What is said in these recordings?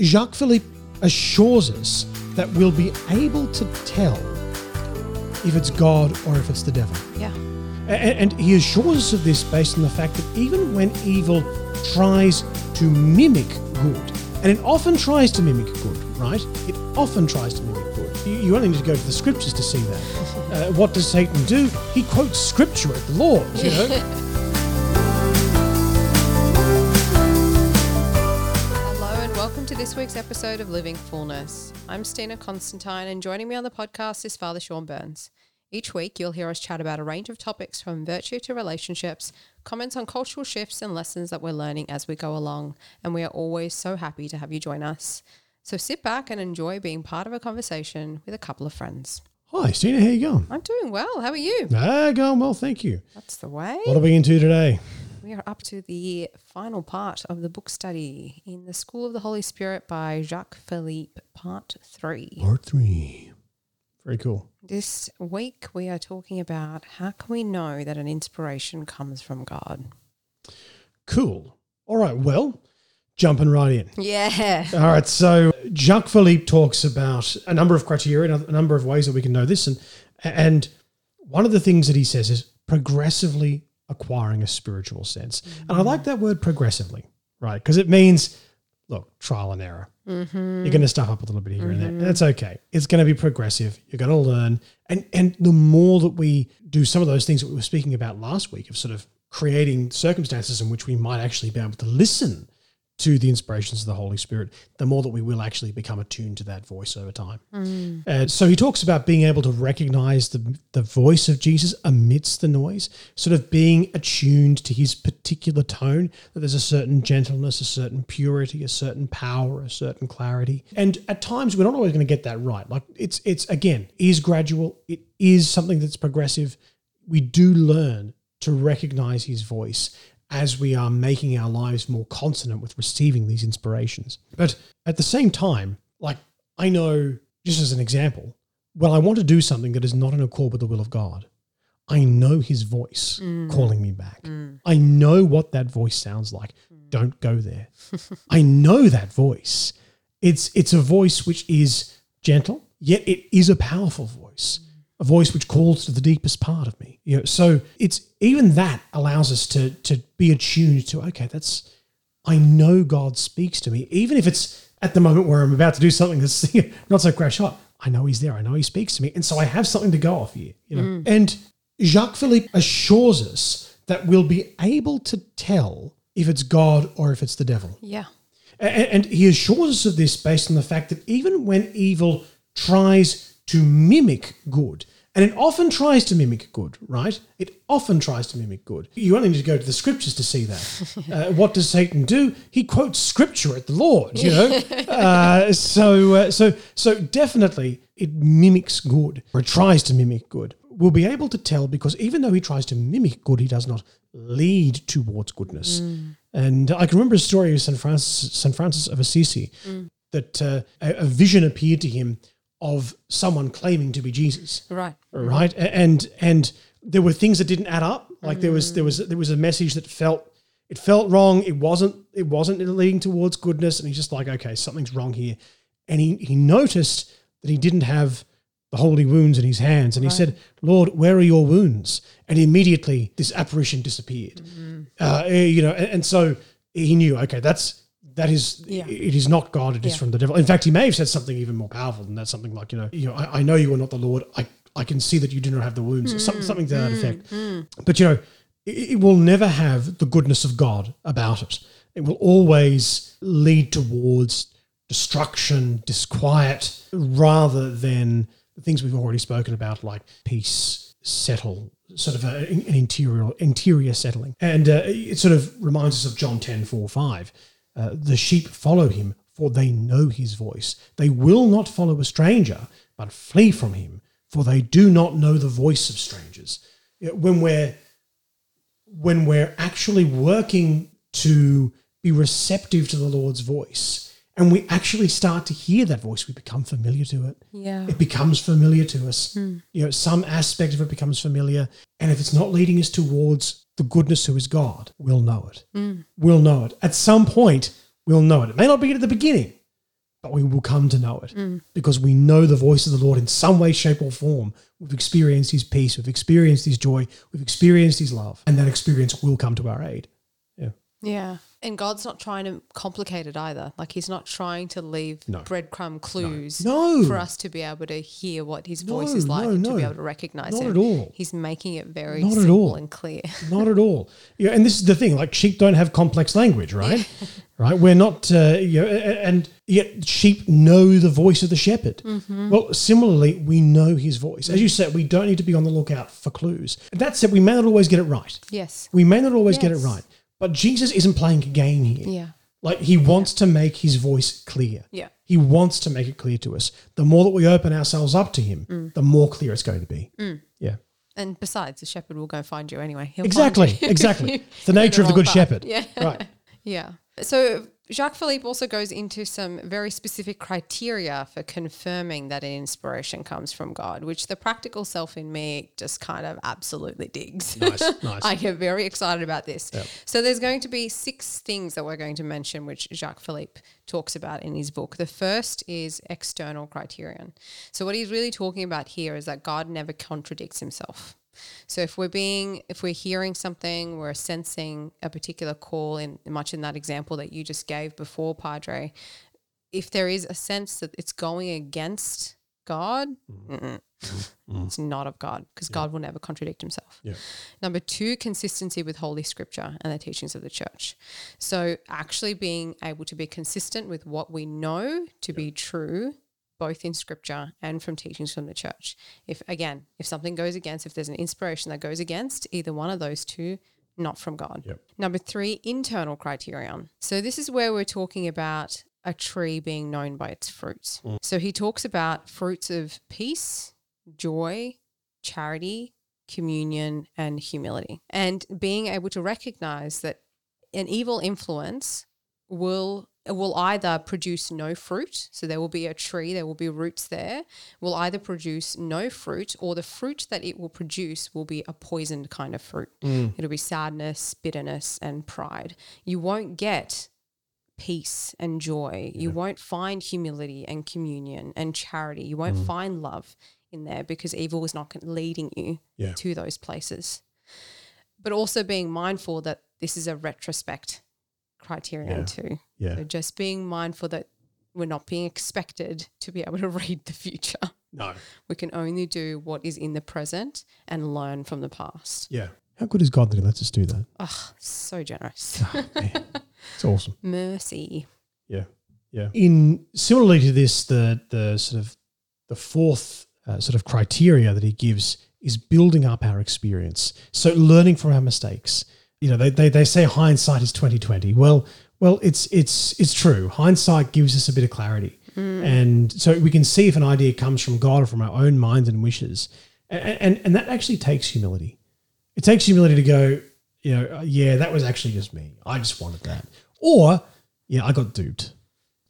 Jacques Philippe assures us that we'll be able to tell if it's God or if it's the devil. Yeah. A- And he assures us of this based on the fact that even when evil tries to mimic good, and it often tries to mimic good, right? It often tries to mimic good. You, you only need to go to the scriptures to see that. Uh, what does Satan do? He quotes scripture at the Lord, you know? this week's episode of Living Fullness. I'm Stina Constantine, and joining me on the podcast is Father Sean Burns. Each week, you'll hear us chat about a range of topics from virtue to relationships, comments on cultural shifts, and lessons that we're learning as we go along. And we are always so happy to have you join us. So sit back and enjoy being part of a conversation with a couple of friends. Hi, Stina, how are you going? I'm doing well. How are you? Ah, going well, thank you. That's the way. What are we into today? We are up to the final part of the book study in the School of the Holy Spirit by Jacques Philippe, part three. Part three. Very cool. This week we are talking about how can we know that an inspiration comes from God? Cool. All right, well, jumping right in. Yeah. All right, so Jacques Philippe talks about a number of criteria, a number of ways that we can know this, and and one of the things that he says is progressively acquiring a spiritual sense, and I mm-hmm. like that word progressively, right? Because it means, look, trial and error. Mm-hmm. You're going to stuff up a little bit here and there. And that's okay. It's going to be progressive. You're going to learn, and and the more that we do some of those things that we were speaking about last week of sort of creating circumstances in which we might actually be able to listen to the inspirations of the Holy Spirit, the more that we will actually become attuned to that voice over time. Mm. And so he talks about being able to recognize the, the voice of Jesus amidst the noise, sort of being attuned to his particular tone, that there's a certain gentleness, a certain purity, a certain power, a certain clarity. And at times we're not always going to get that right. Like it's it's again, is gradual, it is something that's progressive. We do learn to recognize his voice as we are making our lives more consonant with receiving these inspirations. But at the same time, like I know, just as an example, when I want to do something that is not in accord with the will of God, I know his voice mm. calling me back. Mm. I know what that voice sounds like. Mm. Don't go there. I know that voice. It's it's a voice which is gentle, yet it is a powerful voice. A voice which calls to the deepest part of me. You know, so it's even that allows us to to be attuned to, okay, that's I know God speaks to me, even if it's at the moment where I'm about to do something that's not so crash hot. I know He's there. I know He speaks to me, and so I have something to go off here. You know, mm. and Jacques Philippe assures us that we'll be able to tell if it's God or if it's the devil. Yeah. A- And he assures us of this based on the fact that even when evil tries to mimic good, and it often tries to mimic good, right? It often tries to mimic good. You only need to go to the scriptures to see that. uh, what does Satan do? He quotes scripture at the Lord, you know. uh, so, uh, so, so definitely it mimics good, or it tries to mimic good. We'll be able to tell because even though he tries to mimic good, he does not lead towards goodness. And I can remember a story of St. Francis. Francis of Assisi that uh, a, a vision appeared to him of someone claiming to be Jesus, Right. right? And and there were things that didn't add up. Like there was there was there was a message that felt it felt wrong. It wasn't it wasn't leading towards goodness. And he's just like, okay, something's wrong here. And he he noticed that he didn't have the holy wounds in his hands, and he said, "Lord, where are your wounds?" And immediately this apparition disappeared. Uh, you know, and, and so he knew, okay, that's that is Yeah. it is not God, it is Yeah. from the devil. In fact, he may have said something even more powerful than that, something like, you know, you know, I, I know you are not the Lord. I, I can see that you do not have the wounds, or something, mm, something to that mm, effect. Mm. But you know, it, it will never have the goodness of God about it. It will always lead towards destruction, disquiet, rather than the things we've already spoken about, like peace, settle, sort of a, an interior interior settling. And uh, it sort of reminds us of John 10, 4, 5. Uh, the sheep follow him, for they know his voice. They will not follow a stranger, but flee from him, for they do not know the voice of strangers. When we're when we're actually working to be receptive to the Lord's voice, and we actually start to hear that voice, we become familiar to it. Yeah. It becomes familiar to us. You know, some aspect of it becomes familiar. And if it's not leading us towards the goodness who is God, we'll know it. Mm. We'll know it. At some point, we'll know it. It may not be at the beginning, but we will come to know it mm. because we know the voice of the Lord in some way, shape, or form. We've experienced His peace, we've experienced His joy, we've experienced His love, and that experience will come to our aid. Yeah. Yeah. And God's not trying to complicate it either. Like he's not trying to leave No. breadcrumb clues No. for us to be able to hear what his voice No, is like no, and to be able to recognize it. Not him. at all. He's making it very Not at simple all. and clear. Not at all. Yeah, and this is the thing: like sheep don't have complex language, right? right? We're not, uh, you know, and yet sheep know the voice of the shepherd. Mm-hmm. Well, similarly, we know his voice. As you said, we don't need to be on the lookout for clues. That said, we may not always get it right. yes. We may not always get it right, but Jesus isn't playing a game here. Yeah. Like he wants to make his voice clear. Yeah. He wants to make it clear to us. The more that we open ourselves up to him, Mm. the more clear it's going to be. Yeah. And besides, the shepherd will go find you anyway. He'll Exactly. you. Exactly. It's the nature of the good path. shepherd. Yeah. Right. Yeah. So Jacques Philippe also goes into some very specific criteria for confirming that an inspiration comes from God, which the practical self in me just kind of absolutely digs. Nice. Nice. I get very excited about this. So there's going to be six things that we're going to mention, which Jacques Philippe talks about in his book. The first is external criterion. So what he's really talking about here is that God never contradicts himself. So if we're being, if we're hearing something, we're sensing a particular call in much in that example that you just gave before, Padre. If there is a sense that it's going against God, mm-hmm. mm-mm. Mm-hmm. it's not of God because God will never contradict himself. Yeah. Number two, consistency with Holy Scripture and the teachings of the church. So, actually being able to be consistent with what we know to be true, both in Scripture and from teachings from the church. If, again, if something goes against, if there's an inspiration that goes against either one of those two, not from God. Yep. Number three, internal criterion. So, this is where we're talking about a tree being known by its fruits. Mm. So, he talks about fruits of peace, joy, charity, communion, and humility. And being able to recognize that an evil influence will will either produce no fruit, so there will be a tree, there will be roots there, will either produce no fruit, or the fruit that it will produce will be a poisoned kind of fruit. Mm. It'll be sadness, bitterness, and pride. You won't get peace and joy. You won't find humility and communion and charity. You won't mm. find love in there because evil is not leading you Yeah. to those places. But also being mindful that this is a retrospect criterion Yeah. too. Yeah. So just being mindful that we're not being expected to be able to read the future. No. We can only do what is in the present and learn from the past. Yeah. How good is God that He lets us do that? Oh, so generous. Man, it's awesome. Mercy. Yeah. Yeah. In similarly to this, the the sort of the fourth uh, sort of criteria that he gives is building up our experience. So learning from our mistakes. You know, they, they, they say hindsight is twenty twenty. Well, well, it's it's it's true. Hindsight gives us a bit of clarity, hmm. and so we can see if an idea comes from God or from our own minds and wishes, and and, and that actually takes humility. It takes humility to go, you know, uh, yeah, that was actually just me. I just wanted that, or yeah, I got duped.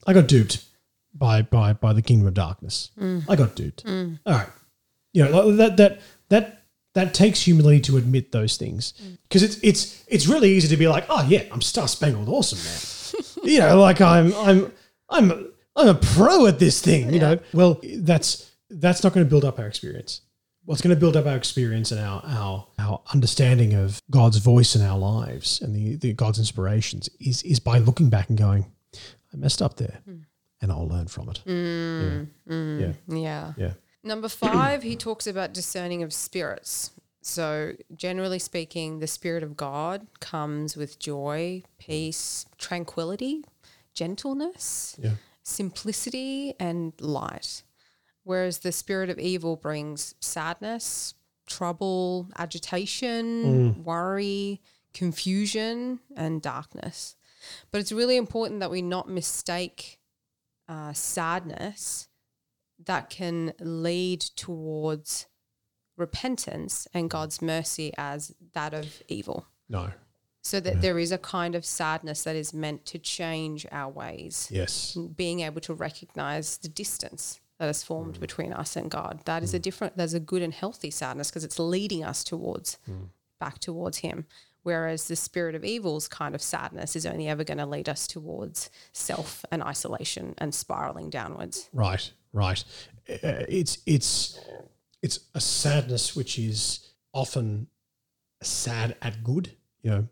I got duped by by by the kingdom of darkness. Hmm. I got duped. Hmm. All right, you know that that that that takes humility to admit those things mm. because it's it's it's really easy to be like, oh yeah, I'm star spangled awesome man. you know, like I'm I'm I'm I'm a pro at this thing. You know, well that's that's not going to build up our experience. What's going to build up our experience and our our our understanding of God's voice in our lives and the, the God's inspirations is is by looking back and going, I messed up there, hmm. and I'll learn from it. Mm, mm, yeah, yeah, Yeah. yeah. Number five, he talks about discerning of spirits. So, generally speaking, the Spirit of God comes with joy, peace, tranquility, gentleness, Yeah. simplicity, and light. Whereas the Spirit of evil brings sadness, trouble, agitation, worry, confusion, and darkness. But it's really important that we not mistake uh, sadness that can lead towards repentance and God's mercy as that of evil. No. So that there is a kind of sadness that is meant to change our ways. Yes. Being able to recognize the distance that has formed mm. between us and God. That is a mm. different, there's a good and healthy sadness because it's leading us towards, mm. back towards Him. Whereas the spirit of evil's kind of sadness is only ever going to lead us towards self and isolation and spiraling downwards. Right, right. Uh, it's it's it's a sadness which is often sad at good. You know,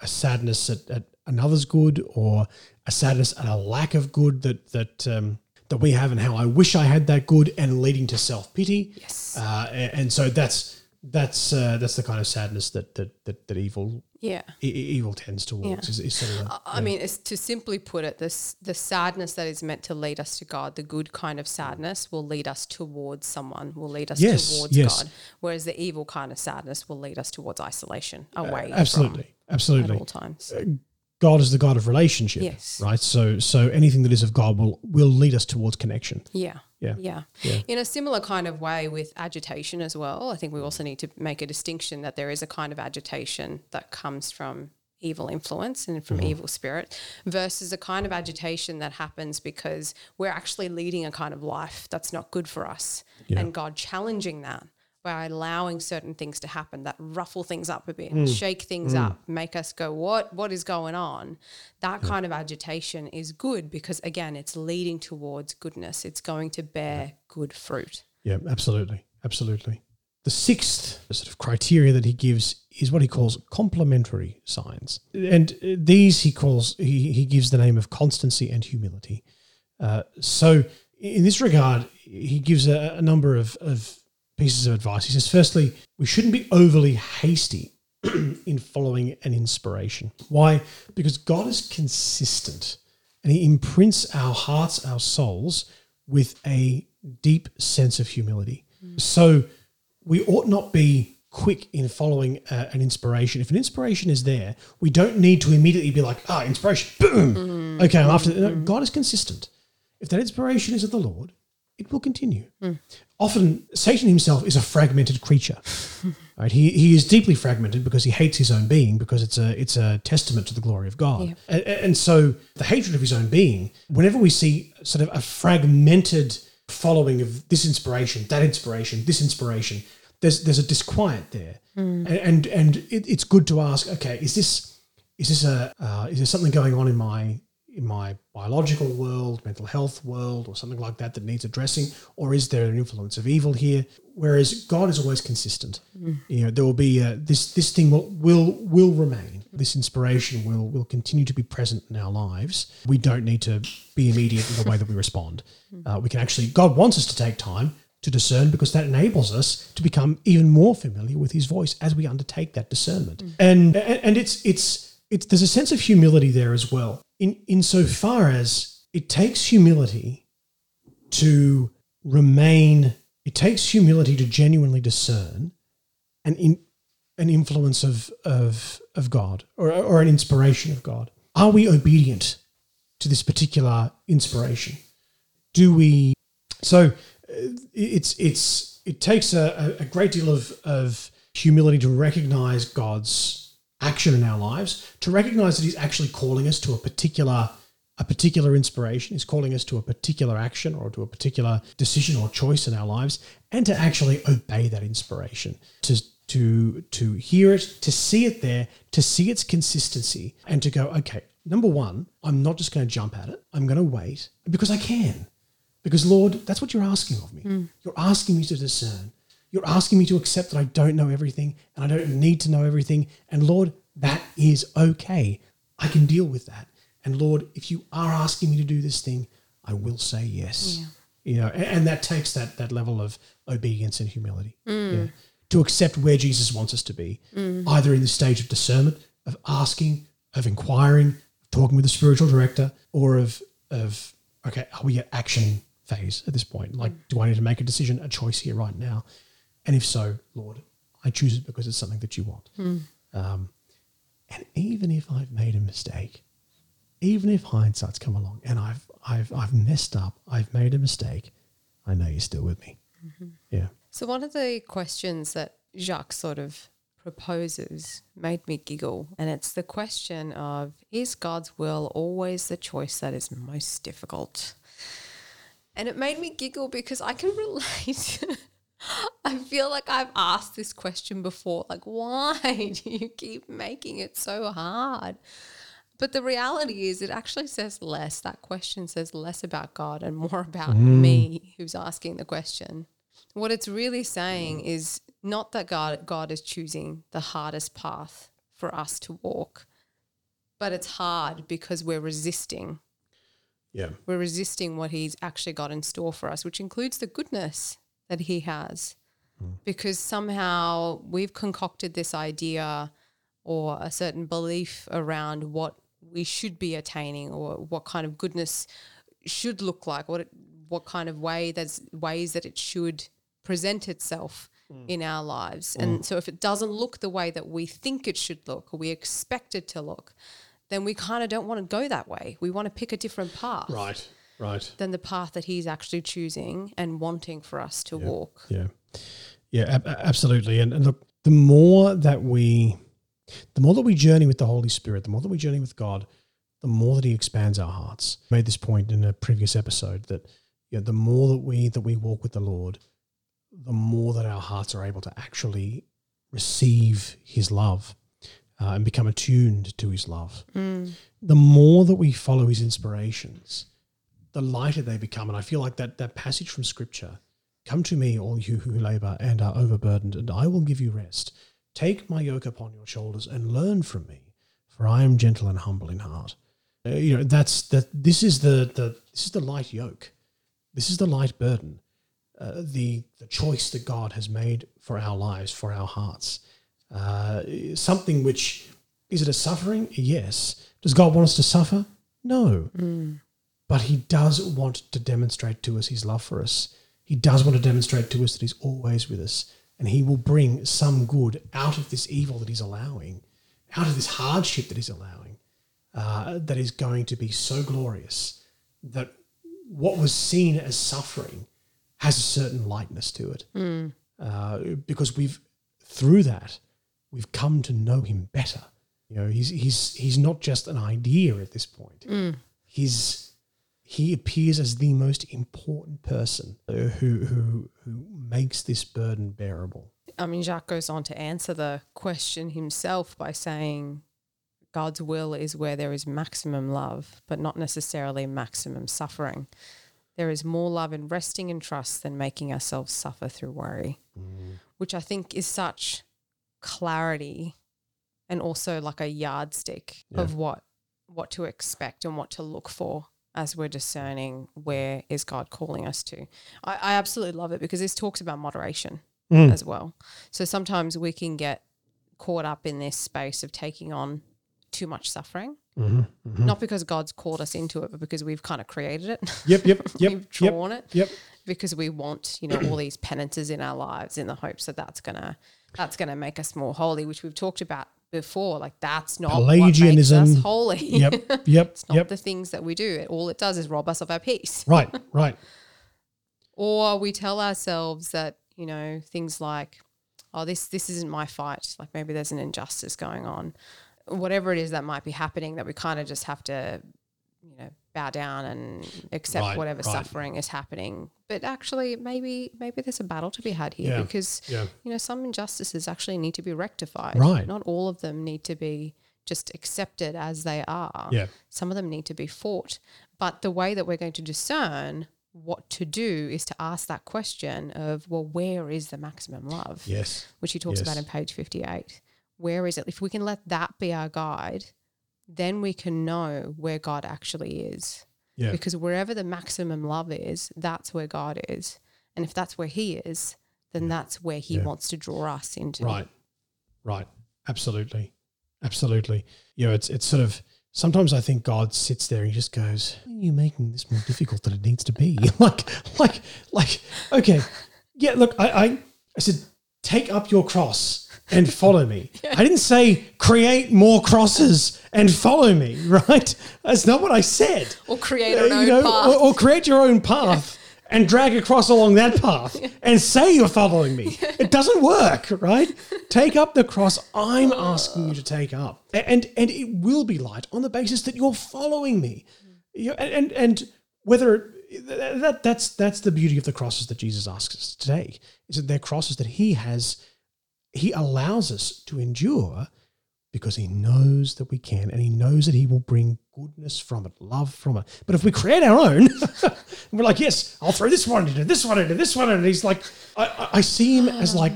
a sadness at, at another's good, or a sadness at a lack of good that that um, that we have, and how I wish I had that good, and leading to self pity. Yes. Uh, and, and so that's that's uh, that's the kind of sadness that that that, that evil Yeah. evil tends towards. Yeah. Is, is sort of a, I mean, it's to simply put it, this the sadness that is meant to lead us to God, the good kind of sadness, will lead us towards someone, will lead us Yes, towards yes. God. Whereas the evil kind of sadness will lead us towards isolation, away absolutely, from at absolutely. all times. Uh, God is the God of relationship. Yes. Right. So so anything that is of God will will lead us towards connection. Yeah. Yeah. Yeah. In a similar kind of way with agitation as well, I think we also need to make a distinction that there is a kind of agitation that comes from evil influence and from mm-hmm. evil spirit versus a kind of agitation that happens because we're actually leading a kind of life that's not good for us and God challenging that by allowing certain things to happen that ruffle things up a bit, shake things up, make us go, what what is going on? That kind of agitation is good because again, it's leading towards goodness. It's going to bear good fruit. Yeah, absolutely. Absolutely. The sixth sort of criteria that he gives is what he calls complementary signs. And uh, these he calls, he, he gives the name of constancy and humility. Uh, so, in this regard, he gives a, a number of, of pieces of advice. He says, firstly, we shouldn't be overly hasty in following an inspiration. Why? Because God is consistent and he imprints our hearts, our souls with a deep sense of humility. So we ought not be quick in following uh, an inspiration. If an inspiration is there, we don't need to immediately be like, ah, inspiration, boom. Okay, I'm after. No, God is consistent. If that inspiration is of the Lord, it will continue. Often, Satan himself is a fragmented creature. Right? He, he is deeply fragmented because he hates his own being because it's a it's a testament to the glory of God. Yeah. And, and so the hatred of his own being, whenever we see sort of a fragmented following of this inspiration, that inspiration, this inspiration, there's there's a disquiet there, and and, and it, it's good to ask, okay, is this is this a uh, is there something going on in my in my biological world, mental health world, or something like that that needs addressing, or is there an influence of evil here? Whereas God is always consistent. You know, there will be uh, this this thing will will will remain. This inspiration will will continue to be present in our lives. We don't need to be immediate in the way that we respond. Uh, we can actually God wants us to take time to discern because that enables us to become even more familiar with His voice as we undertake that discernment. And and and it's it's it's there's a sense of humility there as well. In insofar as it takes humility to remain, it takes humility to genuinely discern an in, an influence of of of God or or an inspiration of God. Are we obedient to this particular inspiration? Do we? So uh, it's it's it takes a, a great deal of of humility to recognize God's action in our lives, to recognize that He's actually calling us to a particular a particular inspiration, He's calling us to a particular action or to a particular decision or choice in our lives, and to actually obey that inspiration, to to to hear it, to see it there, to see its consistency, and to go, okay, number one, I'm not just going to jump at it. I'm going to wait because I can. Because Lord, that's what you're asking of me. Hmm. You're asking me to discern. You're asking me to accept that I don't know everything and I don't need to know everything. And Lord, that is okay. I can deal with that. And Lord, if you are asking me to do this thing, I will say yes. You know, and, and that takes that that level of obedience and humility. Mm. Yeah. To accept where Jesus wants us to be, mm. either in the stage of discernment, of asking, of inquiring, talking with the spiritual director, or of of okay, are we at action phase at this point? Like, mm. do I need to make a decision, a choice here right now? And if so, Lord, I choose it because it's something that you want. Um, and even if I've made a mistake, even if hindsight's come along and I've I've I've messed up, I've made a mistake, I know you're still with me. Yeah. So one of the questions that Jacques sort of proposes made me giggle, and it's the question of is God's will always the choice that is most difficult? And it made me giggle because I can relate. I feel like I've asked this question before. Like, why do you keep making it so hard? But the reality is, it actually says less. That question says less about God and more about mm. me who's asking the question. What it's really saying mm. is not that God, God is choosing the hardest path for us to walk, but it's hard because we're resisting. Yeah. We're resisting what He's actually got in store for us, which includes the goodness that He has. Hmm. Because somehow we've concocted this idea or a certain belief around what we should be attaining or what kind of goodness should look like, what it, what kind of way that's ways that it should present itself hmm. in our lives. Hmm. And so if it doesn't look the way that we think it should look or we expect it to look, then we kind of don't want to go that way. We want to pick a different path Right. Right. than the path that he's actually choosing and wanting for us to walk. Yeah. Yeah, ab- absolutely. And, and look, the more that we, the more that we journey with the Holy Spirit, the more that we journey with God, the more that He expands our hearts. I made this point in a previous episode that you know, the more that we that we walk with the Lord, the more that our hearts are able to actually receive His love uh, and become attuned to His love. The more that we follow His inspirations, the lighter they become. And I feel like that that passage from Scripture Come to me, all you who labor and are overburdened, and I will give you rest. Take my yoke upon your shoulders and learn from me, for I am gentle and humble in heart. Uh, you know, that's that. This is the the this is the light yoke. This is the light burden. Uh, the the choice that God has made for our lives, for our hearts. Uh, something which is it a suffering? Yes. Does God want us to suffer? No. But He does want to demonstrate to us His love for us. He does want to demonstrate to us that He's always with us, and He will bring some good out of this evil that He's allowing, out of this hardship that He's allowing, uh, that is going to be so glorious that what was seen as suffering has a certain lightness to it, uh, because we've through that we've come to know Him better. You know, He's He's He's not just an idea at this point. He's he appears as the most important person uh, who who who makes this burden bearable. I mean, Jacques goes on to answer the question himself by saying, God's will is where there is maximum love, but not necessarily maximum suffering. There is more love in resting in trust than making ourselves suffer through worry, which I think is such clarity and also like a yardstick of what what to expect and what to look for as we're discerning where is God calling us to. I, I absolutely love it because this talks about moderation mm. as well. So sometimes we can get caught up in this space of taking on too much suffering, mm-hmm. Mm-hmm. not because God's called us into it, but because we've kind of created it. Yep, yep, yep, we've yep, drawn it yep. because we want, you know, all these penances in our lives in the hopes that that's gonna that's gonna make us more holy, which we've talked about before. Like that's not what makes us holy. Yep, yep, it's not yep. the things that we do. All it does is rob us of our peace. Right, right. Or we tell ourselves that, you know, things like, oh, this this isn't my fight. Like maybe there's an injustice going on. Whatever it is that might be happening that we kind of just have to, you know, bow down and accept Right, whatever right. suffering is happening. But actually maybe maybe there's a battle to be had here Yeah, because yeah. you know, some injustices actually need to be rectified. Right. Not all of them need to be just accepted as they are. Yeah. Some of them need to be fought. But the way that we're going to discern what to do is to ask that question of, well, where is the maximum love? Yes. Which he talks Yes. about in page 58. Where is it? If we can let that be our guide, then we can know where God actually is. Yeah. Because wherever the maximum love is, that's where God is. And if that's where He is, then that's where He Yeah. wants to draw us into. Right. Right. Absolutely. Absolutely. You know, it's it's sort of sometimes I think God sits there and he just goes, Why are you making this more difficult than it needs to be? like, like, like, okay. Yeah, look, I, I I said, take up your cross and follow me. I didn't say create more crosses and follow me, right? That's not what I said. Or create Uh, our own you know, path. Or, or create your own path and drag across along that path and say you're following me. It doesn't work, right? Take up the cross I'm asking you to take up. And and it will be light on the basis that you're following me. You- and, and and whether that, that that's that's the beauty of the crosses that Jesus asks us to take. Is that they're crosses that He has, He allows us to endure because He knows that we can, and He knows that He will bring goodness from it, love from it. But if we create our own, we're like, yes, I'll throw this one into this one into this one, and He's like, I, I- see Him as ah. like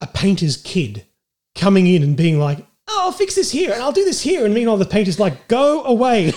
a painter's kid coming in and being like, oh, I'll fix this here and I'll do this here. And meanwhile, the painter's like, go away.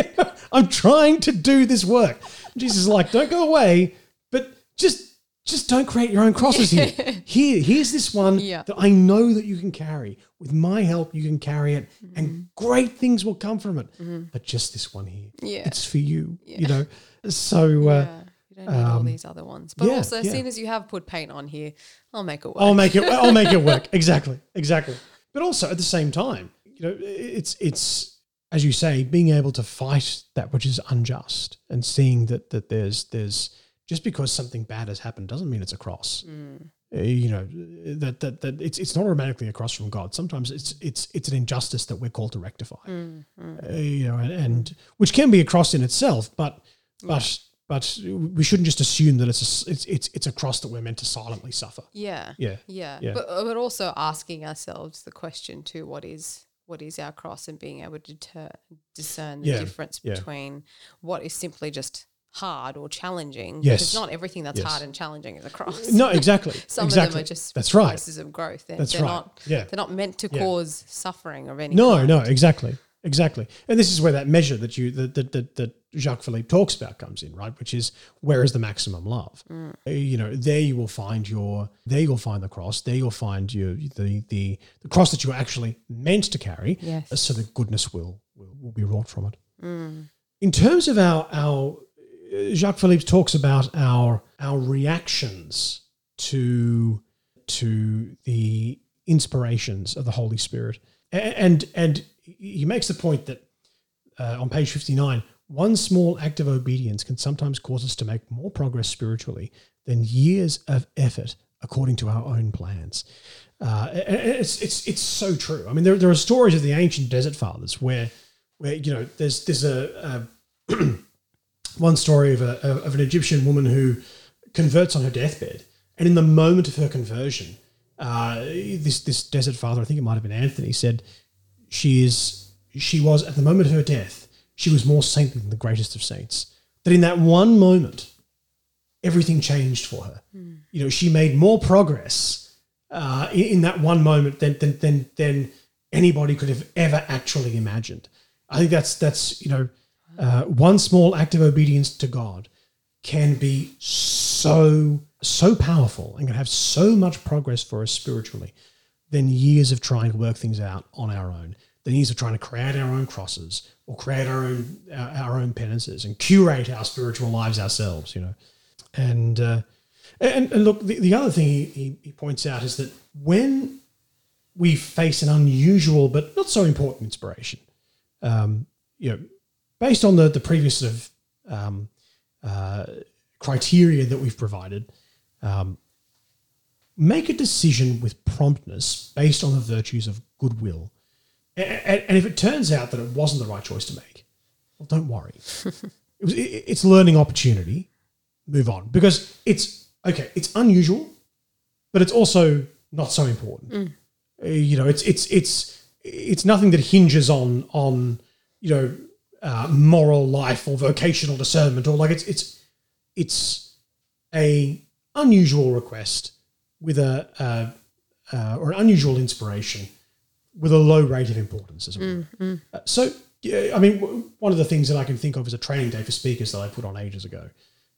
I'm trying to do this work. And Jesus is like, don't go away, but just just don't create your own crosses here. Here, here's this one Yeah. that I know that you can carry. With my help, you can carry it, and mm-hmm. great things will come from it. Mm-hmm. But just this one here, Yeah. it's for you. You know. So uh. You don't need all um, these other ones. But yeah, also, yeah. seeing as you have put paint on here, I'll make it work. I'll make it. I'll make it work. Exactly. Exactly. But also at the same time, you know, it's it's as you say, being able to fight that which is unjust and seeing that that there's there's just because something bad has happened doesn't mean it's a cross. Uh, You know that that that it's it's not automatically a cross from God. Sometimes it's it's it's an injustice that we're called to rectify. Uh, you know, and, and which can be a cross in itself, but but but we shouldn't just assume that it's a, it's it's it's a cross that we're meant to silently suffer. yeah. Yeah. Yeah. Yeah. But, but also asking ourselves the question too, what is what is our cross and being able to deter, discern the Yeah, difference yeah. between what is simply just hard or challenging. Yes. Because not everything that's Yes. hard and challenging is a cross. No, exactly. Some exactly. of them are just that's right. of growth. They're, That's they're right. not Yeah. they're not meant to Yeah. cause suffering of any No, kind. no, exactly, exactly. And this is where that measure that you that that, that, that Jacques Philippe talks about comes in, right? Which is where is the maximum love? Mm. Uh, You know, there you will find your there you'll find the cross. There you'll find your the the the cross that you are actually meant to carry. Yes. So that goodness will will, will be wrought from it. Mm. In terms of our our Jacques Philippe talks about our our reactions to to the inspirations of the Holy Spirit, and and he makes the point that uh, on page fifty nine, one small act of obedience can sometimes cause us to make more progress spiritually than years of effort according to our own plans. Uh, it's it's it's so true. I mean, there, there are stories of the ancient desert fathers where where you know there's there's a, a one story of, a, of an Egyptian woman who converts on her deathbed, and in the moment of her conversion, uh, this this desert father, I think it might have been Anthony, said she is she was at the moment of her death, she was more saintly than the greatest of saints. That in that one moment, everything changed for her. You know, she made more progress uh, in, in that one moment than than than than anybody could have ever actually imagined. I think that's that's you know uh, one small act of obedience to God can be so so powerful and can have so much progress for us spiritually than years of trying to work things out on our own, than years of trying to create our own crosses or create our own our, our own penances and curate our spiritual lives ourselves. You know, and uh, and, and look, the, the other thing he, he, he points out is that when we face an unusual but not so important inspiration, um, you know, based on the the previous sort of um, uh, criteria that we've provided, um, make a decision with promptness based on the virtues of goodwill. A- a- And if it turns out that it wasn't the right choice to make, well, don't worry. it was, it- it's learning opportunity. Move on because it's okay. It's unusual, but it's also not so important. Uh, you know, it's it's it's it's nothing that hinges on on you know uh, moral life or vocational discernment or like it's it's it's a unusual request with a uh, uh, or an unusual inspiration with a low rate of importance as were. Uh, so yeah, I mean, w- one of the things that I can think of as a training day for speakers that I put on ages ago.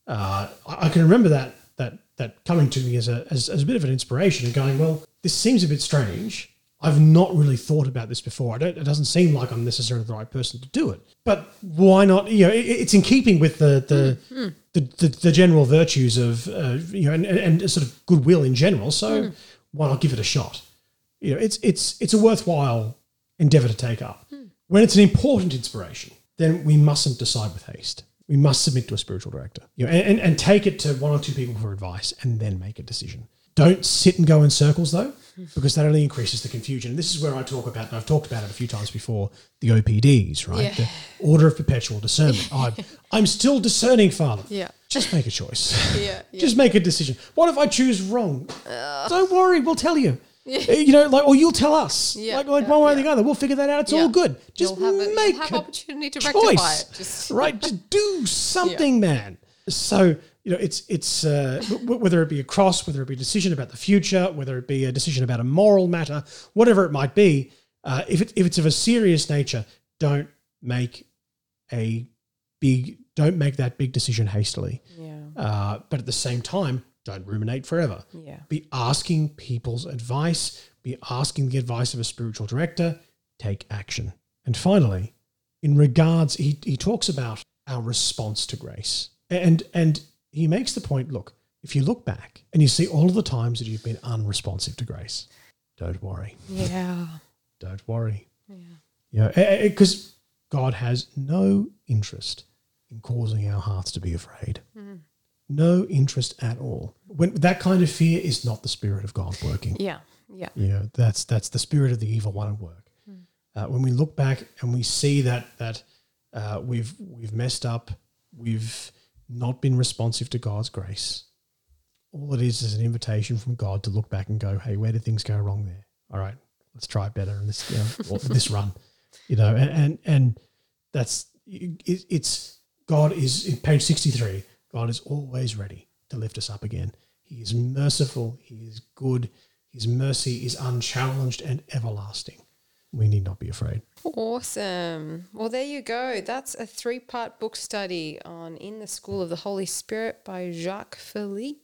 Uh, I I can remember that that that coming to me as a as, as a bit of an inspiration and going, well, this seems a bit strange. I've not really thought about this before. I don't. It doesn't seem like I'm necessarily the right person to do it. But why not? You know, it, it's in keeping with the the, mm. the, the the general virtues of uh, you know and, and, sort of goodwill in general. So mm. why not give it a shot? You know, it's it's it's a worthwhile endeavor to take up. Mm. When it's an important inspiration, then we mustn't decide with haste. We must submit to a spiritual director, you know, and, and, and take it to one or two people for advice, and then make a decision. Don't sit and go in circles though, because that only increases the confusion. And this is where I talk about, and I've talked about it a few times before, the OPDs, right? Yeah. The order of perpetual discernment. I'm, I'm still discerning, Father. Yeah. Just make a choice. Yeah. yeah. Just make a decision. What if I choose wrong? Don't worry, we'll tell you. Yeah. Uh, you know, like, or you'll tell us. Yeah, Like, like yeah, one way or the other. We'll figure that out. It's all good. Just you'll have, a, make have a opportunity to rectify it. Just right? Just do something, man. So you know, it's it's uh, whether it be a cross, whether it be a decision about the future, whether it be a decision about a moral matter, whatever it might be. Uh, if it, if it's of a serious nature, don't make a big don't make that big decision hastily. yeah. Uh, but at the same time, don't ruminate forever. Yeah. Be asking people's advice, be asking the advice of a spiritual director, take action. And finally, in regards, he, he talks about our response to grace. And and he makes the point, look, if you look back and you see all of the times that you've been unresponsive to grace, don't worry. Yeah. Don't worry. Yeah. Yeah, because God has no interest in causing our hearts to be afraid. No interest at all. When that kind of fear is not the spirit of God working. Yeah. Yeah. You know, that's that's the spirit of the evil one at work. Uh, when we look back and we see that that uh, we've we've messed up, we've not been responsive to God's grace. All it is is an invitation from God to look back and go, "Hey, where did things go wrong there? All right, let's try it better in this you know, this run." You know, and and, and that's it, it's God is in page sixty three. God is always ready to lift us up again. He is merciful. He is good. His mercy is unchallenged and everlasting. We need not be afraid. Awesome. Well, there you go. That's a three part book study on In the School of the Holy Spirit by Jacques Philippe.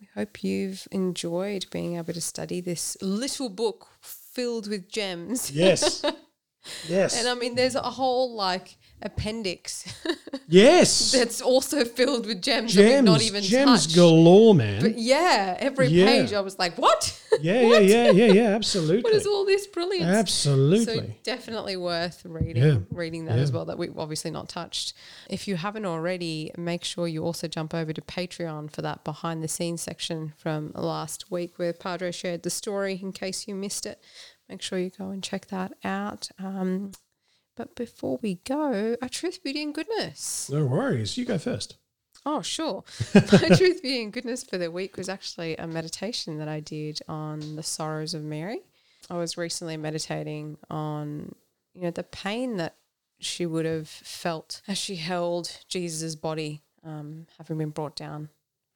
We hope you've enjoyed being able to study this little book filled with gems. Yes. yes. And I mean, there's a whole like appendix yes. that's also filled with gems, that gems. not even gems touched. galore, man. But yeah, every Yeah. page I was like, what? yeah, yeah, What? yeah, yeah, yeah. Absolutely. What is all this brilliance? Absolutely. So definitely worth reading Yeah. reading that as well that we've obviously not touched. If you haven't already, make sure you also jump over to Patreon for that behind the scenes section from last week where Padre shared the story in case you missed it. Make sure you go and check that out. Um, but before we go, a truth, beauty, and goodness. no worries. You go first. Oh, sure. My truth, beauty, and goodness for the week was actually a meditation that I did on the sorrows of Mary. I was recently meditating on, you know, the pain that she would have felt as she held Jesus' body, um, having been brought down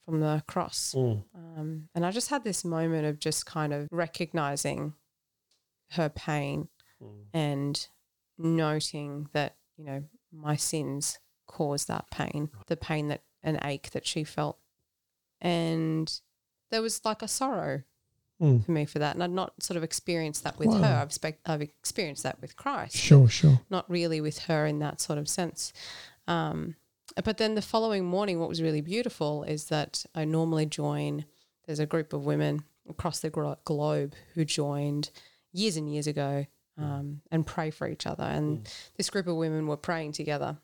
from the cross. Um, and I just had this moment of just kind of recognizing her pain and noting that, you know, my sins caused that pain, the pain that an ache that she felt. And there was like a sorrow Mm. for me for that. And I'd not sort of experienced that with her. I've, spec- I've experienced that with Christ Sure, sure. not really with her in that sort of sense. Um, but then the following morning, what was really beautiful is that I normally join, there's a group of women across the glo- globe who joined years and years ago um, and pray for each other. And this group of women were praying together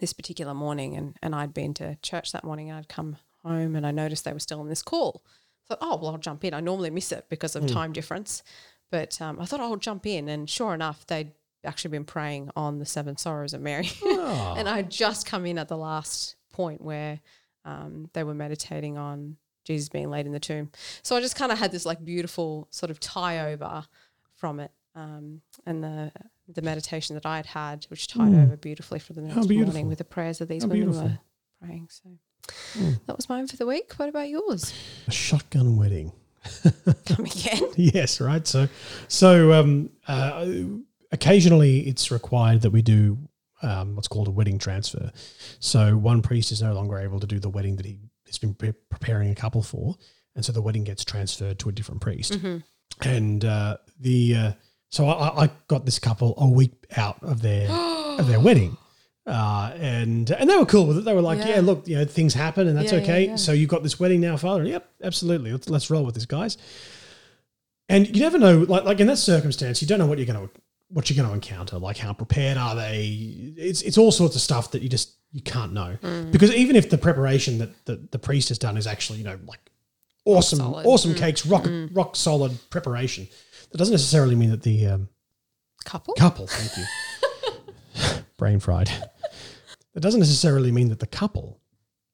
this particular morning. And, and I'd been to church that morning. And I'd come home and I noticed they were still on this call. I thought, oh, well, I'll jump in. I normally miss it because of time difference. But um, I thought I'll jump in. And sure enough, they'd actually been praying on the seven sorrows of Mary. Ah. and I'd just come in at the last point where um, they were meditating on Jesus being laid in the tomb. So I just kind of had this like beautiful sort of tie over from it. Um, and the the meditation that I had had, which tied over beautifully for the next morning with the prayers that these How women beautiful. were praying. So that was mine for the week. What about yours? A shotgun wedding. Come again? yes, right. So, so um, uh, occasionally it's required that we do um, what's called a wedding transfer. So one priest is no longer able to do the wedding that he has been pre- preparing a couple for, and so the wedding gets transferred to a different priest. And uh, the uh, so I, I got this couple a week out of their of their wedding. Uh, and and they were cool with it. They were like, Yeah. "Yeah, look, you know, things happen, and that's Yeah, okay. yeah. So you've got this wedding now, Father? Yep, absolutely. Let's let's roll with this, guys." And you never know, like like in that circumstance, you don't know what you're going to what you're going to encounter. Like how prepared are they? It's it's all sorts of stuff that you just you can't know Mm. because even if the preparation that the, the priest has done is actually you know like awesome, awesome cakes, rock rock solid preparation. That doesn't necessarily mean that the um, Couple? couple, thank you, brain fried. That doesn't necessarily mean that the couple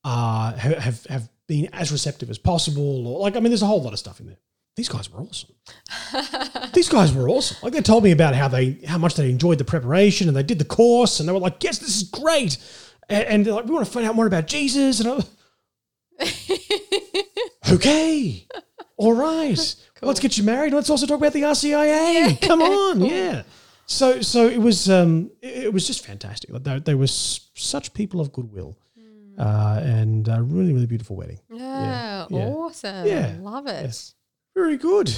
uh, have have been as receptive as possible, or like I mean, there's a whole lot of stuff in there. These guys were awesome. These guys were awesome. Like they told me about how they how much they enjoyed the preparation and they did the course and they were like, "Yes, this is great," and, and they're like, "We want to find out more about Jesus." And I, okay, all right, let's get you married. Let's also talk about the RCIA. Come on, yeah. So so it was um it, it was just fantastic. Like, They, they were s- such people of goodwill, uh, and a really really beautiful wedding. Yeah, yeah. awesome. Yeah, Love it. yes. Very good.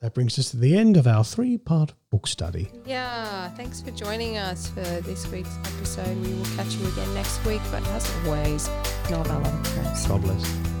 That brings us to the end of our three part book study. Yeah, thanks for joining us for this week's episode. We will catch you again next week, but as always, Novella. God bless.